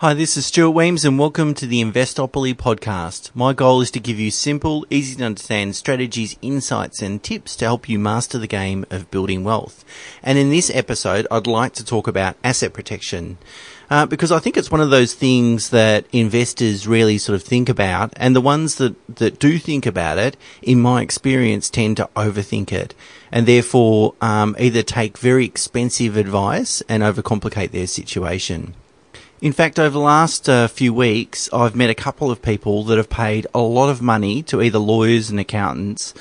Hi, this is Stuart Wemyss and welcome to the Investopoly podcast. My goal is to give you simple, easy to understand strategies, insights and tips to help you master the game of building wealth. And in this episode, I'd like to talk about asset protection. Uh, because I think it's one of those things that investors really sort of think about, and the ones that, that do think about it, in my experience, tend to overthink it, and therefore um, either take very expensive advice and overcomplicate their situation. In fact, over the last uh, few weeks, I've met a couple of people that have paid a lot of money to either lawyers and accountants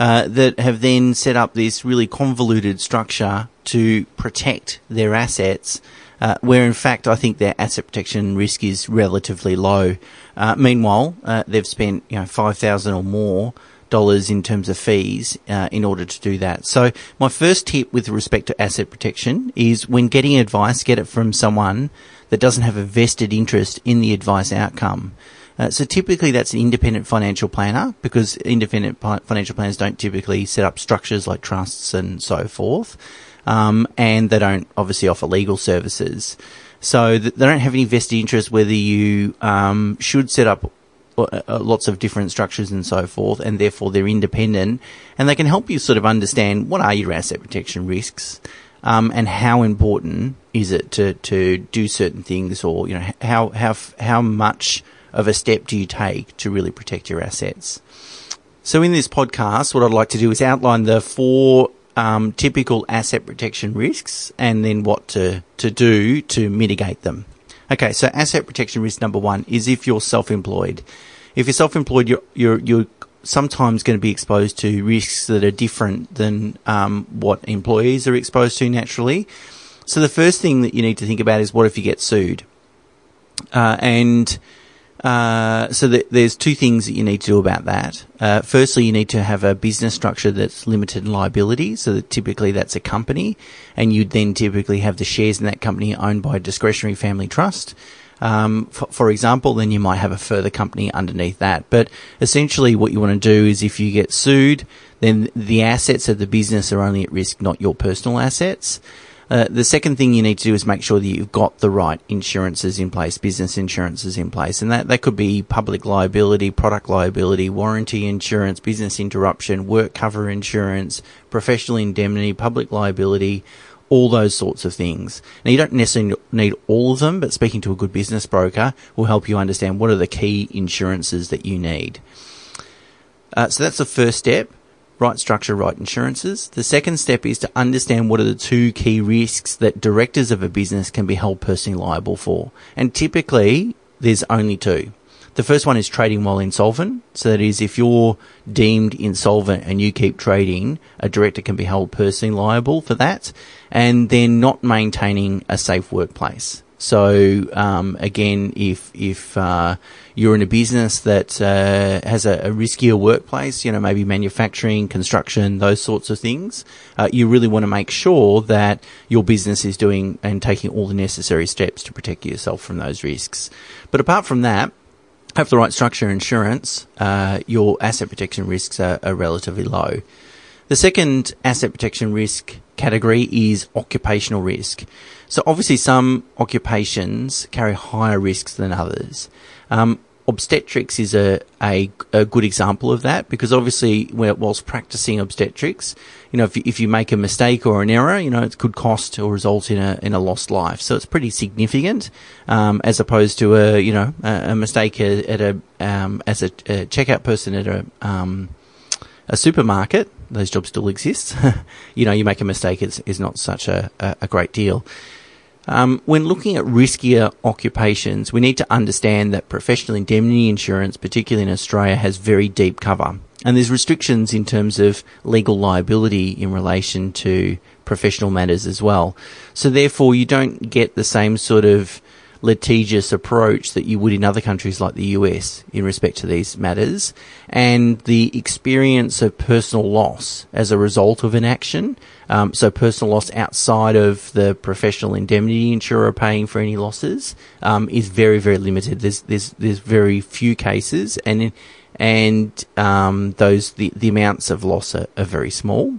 uh, that have then set up this really convoluted structure to protect their assets, uh, where in fact I think their asset protection risk is relatively low. Uh, meanwhile, uh, they've spent you know five thousand or more dollars in terms of fees uh, in order to do that. So my first tip with respect to asset protection is when getting advice, get it from someone that doesn't have a vested interest in the advice outcome. Uh, so typically that's an independent financial planner because independent financial planners don't typically set up structures like trusts and so forth. Um, and they don't obviously offer legal services. So th- they don't have any vested interest whether you um, should set up uh, uh, lots of different structures and so forth, and therefore they're independent, and they can help you sort of understand what are your asset protection risks, um, and how important is it to, to do certain things or, you know, how, how, how much of a step do you take to really protect your assets? So in this podcast, what I'd like to do is outline the four um, typical asset protection risks and then what to, to do to mitigate them. Okay, so asset protection risk number one is if you're self-employed. If you're self-employed, you're, you're, you're sometimes going to be exposed to risks that are different than um, what employees are exposed to naturally. So the first thing that you need to think about is what if you get sued? Uh, and uh, so th- there's two things that you need to do about that. Uh, firstly, you need to have a business structure that's limited in liability. So that typically that's a company, and you'd then typically have the shares in that company owned by a discretionary family trust. Um, for, for, example, then you might have a further company underneath that. But essentially, what you want to do is if you get sued, then the assets of the business are only at risk, not your personal assets. Uh, the second thing you need to do is make sure that you've got the right insurances in place, business insurances in place, and that, that could be public liability, product liability, warranty insurance, business interruption, work cover insurance, professional indemnity, public liability, all those sorts of things. Now, you don't necessarily need all of them, but speaking to a good business broker will help you understand what are the key insurances that you need. Uh, so that's the first step. Right structure, right insurances. The second step is to understand what are the two key risks that directors of a business can be held personally liable for. And typically, there's only two. The first one is trading while insolvent. So that is if you're deemed insolvent and you keep trading, a director can be held personally liable for that. And then not maintaining a safe workplace. So um, again, if if uh, you're in a business that uh, has a, a, riskier workplace, you know, maybe manufacturing, construction, those sorts of things, uh, you really want to make sure that your business is doing and taking all the necessary steps to protect yourself from those risks. But apart from that, have the right structure insurance, uh, your asset protection risks are, are relatively low. The second asset protection risk category is occupational risk. So obviously some occupations carry higher risks than others. Um, obstetrics is a, a, a, good example of that because obviously whilst practicing obstetrics, you know, if you, if you make a mistake or an error, you know, it could cost or result in a, in a lost life. So it's pretty significant, um, as opposed to a, you know, a, a mistake at a, um, as a, a, checkout person at a, um, a supermarket. Those jobs still exist. you know, you make a mistake, it's, is not such a, a great deal. Um, when looking at riskier occupations, we need to understand that professional indemnity insurance, particularly in Australia, has very deep cover. And there's restrictions in terms of legal liability in relation to professional matters as well. So therefore, you don't get the same sort of litigious approach that you would in other countries like the US in respect to these matters, and the experience of personal loss as a result of an action. Um, so personal loss outside of the professional indemnity insurer paying for any losses um, is very very limited. There's there's there's very few cases, and and um, those the the amounts of loss are, are very small.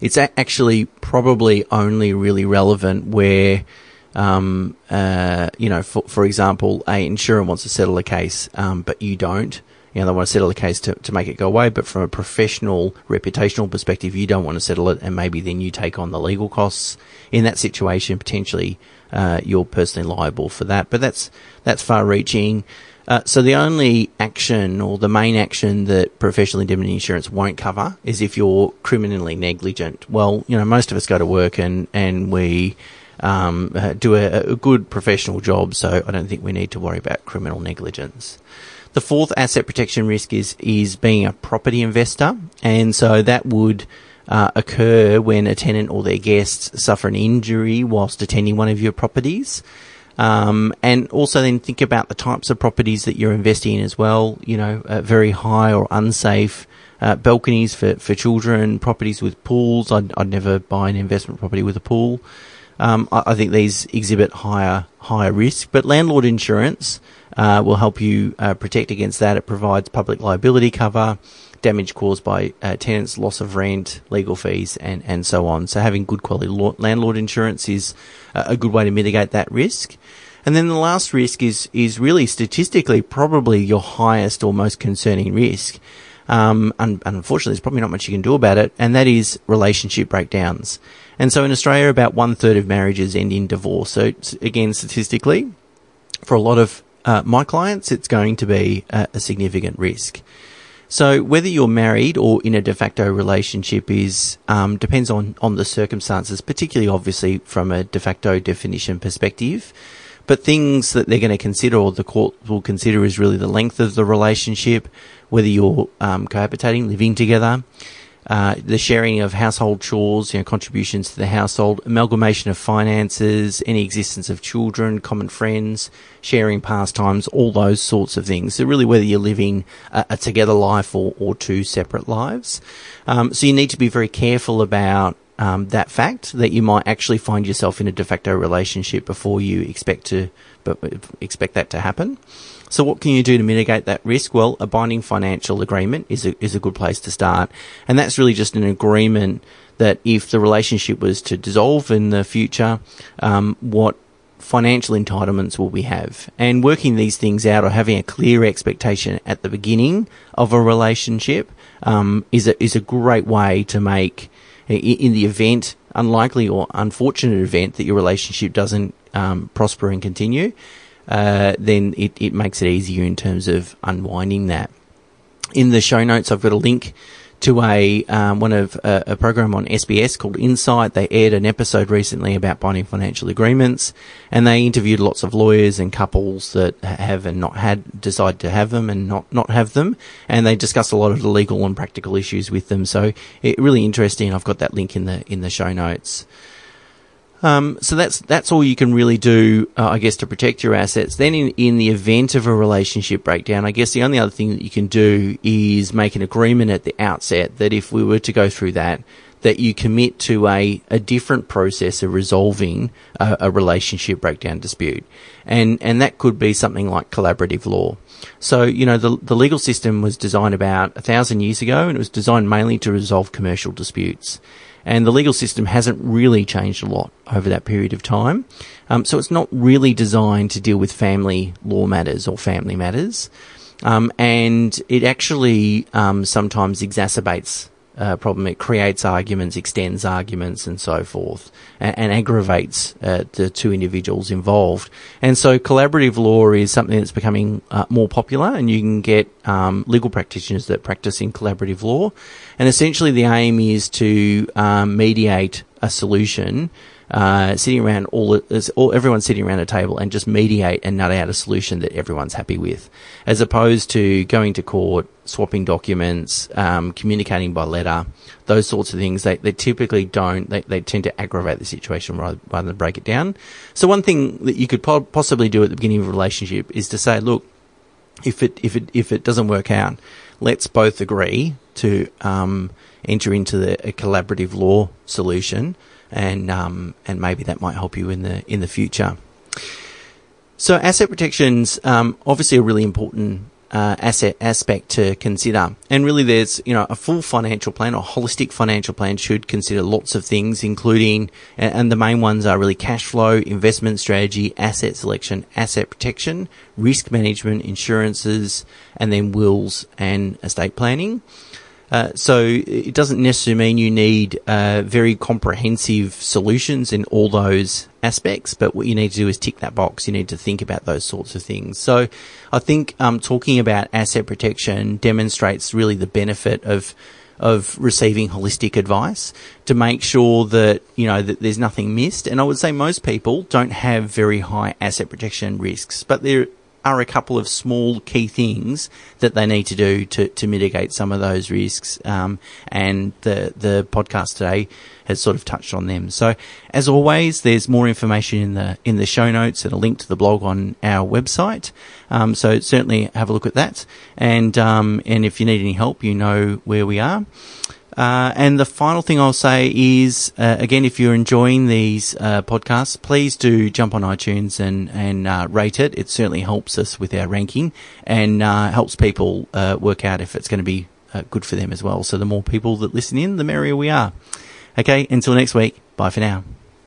It's actually probably only really relevant where um, uh, you know, for, for example, a insurer wants to settle a case, um, but you don't. You know, they want to settle the case to, to make it go away, but from a professional, reputational perspective, you don't want to settle it, and maybe then you take on the legal costs. In that situation, potentially, uh, you're personally liable for that. But that's that's far-reaching. Uh, so the only action or the main action that professional indemnity insurance won't cover is if you're criminally negligent. Well, you know, most of us go to work and and we um, uh, do a, a, good professional job, so I don't think we need to worry about criminal negligence. The fourth asset protection risk is is being a property investor, and so that would uh, occur when a tenant or their guests suffer an injury whilst attending one of your properties. Um, and also then think about the types of properties that you're investing in as well. You know, uh, very high or unsafe uh, balconies for, for children, properties with pools. I'd, I'd never buy an investment property with a pool. Um, I, I, think these exhibit higher higher risk, but landlord insurance uh, will help you uh, protect against that. It provides public liability cover, damage caused by uh, tenants, loss of rent, legal fees, and, and so on. So having good quality lo- landlord insurance is a good way to mitigate that risk. And then the last risk is is really statistically probably your highest or most concerning risk. Um, unfortunately, there's probably not much you can do about it, and that is relationship breakdowns. And so in Australia, about one third of marriages end in divorce. So again, statistically, for a lot of uh, my clients, it's going to be a, a significant risk. So whether you're married or in a de facto relationship is um, depends on on the circumstances, particularly obviously from a de facto definition perspective. But things that they're going to consider or the court will consider is really the length of the relationship, whether you're um, cohabitating, living together, uh, the sharing of household chores, you know, contributions to the household, amalgamation of finances, any existence of children, common friends, sharing pastimes, all those sorts of things. So really whether you're living a, a together life or, or two separate lives. Um, so you need to be very careful about um, that fact that you might actually find yourself in a de facto relationship before you expect to but expect that to happen. So what can you do to mitigate that risk? Well, a binding financial agreement is a, is a good place to start. And that's really just an agreement that if the relationship was to dissolve in the future, um, what financial entitlements will we have? And working these things out or having a clear expectation at the beginning of a relationship um, is a is a great way to make in the event unlikely or unfortunate event that your relationship doesn't um, prosper and continue uh, then it, it makes it easier in terms of unwinding that. In the show notes, I've got a link to a um, one of uh, a program on SBS called Insight. They aired an episode recently about binding financial agreements, and they interviewed lots of lawyers and couples that have and not had decided to have them and not not have them, and they discussed a lot of the legal and practical issues with them. So it really interesting. I've got that link in the in the show notes. Um, so that's that's all you can really do, uh, I guess, to protect your assets. Then, in, in the event of a relationship breakdown, I guess the only other thing that you can do is make an agreement at the outset that if we were to go through that, that you commit to a, a different process of resolving a, a relationship breakdown dispute, and and that could be something like collaborative law. So, you know, the, the legal system was designed about a thousand years ago and it was designed mainly to resolve commercial disputes. And the legal system hasn't really changed a lot over that period of time. Um, so it's not really designed to deal with family law matters or family matters. Um, and it actually um, sometimes exacerbates uh, problem. It creates arguments, extends arguments, and so forth, and, and aggravates uh, the two individuals involved. And so, collaborative law is something that's becoming uh, more popular, and you can get um, legal practitioners that practice in collaborative law. And essentially, the aim is to um, mediate a solution uh, sitting around all, all everyone sitting around a table and just mediate and nut out a solution that everyone's happy with, as opposed to going to court, swapping documents, um, communicating by letter, those sorts of things. They, they typically don't. They, they tend to aggravate the situation rather, rather than break it down. So one thing that you could po- possibly do at the beginning of a relationship is to say, look, if it if it if it doesn't work out, let's both agree to um, enter into the, a collaborative law solution and um, and maybe that might help you in the in the future. So asset protections um, obviously a really important uh, asset aspect to consider. And really, there's you know a full financial plan or holistic financial plan should consider lots of things, including and the main ones are really cash flow, investment strategy, asset selection, asset protection, risk management, insurances, and then wills and estate planning. Uh, so it doesn't necessarily mean you need uh, very comprehensive solutions in all those aspects, but what you need to do is tick that box. You need to think about those sorts of things. So I think um, talking about asset protection demonstrates really the benefit of of receiving holistic advice to make sure that you know that there's nothing missed. And I would say most people don't have very high asset protection risks, but there are a couple of small key things that they need to do to, to mitigate some of those risks. Um, and the, the podcast today has sort of touched on them. So as always, there's more information in the, in the show notes and a link to the blog on our website. Um, so certainly have a look at that. And, um, and if you need any help, you know where we are. Uh, and the final thing I'll say is, uh, again, if you're enjoying these uh, podcasts, please do jump on iTunes and and uh, rate it. It certainly helps us with our ranking and uh, helps people uh, work out if it's going to be good for them as well. So the more people that listen in, the merrier we are. Okay, until next week. Bye for now.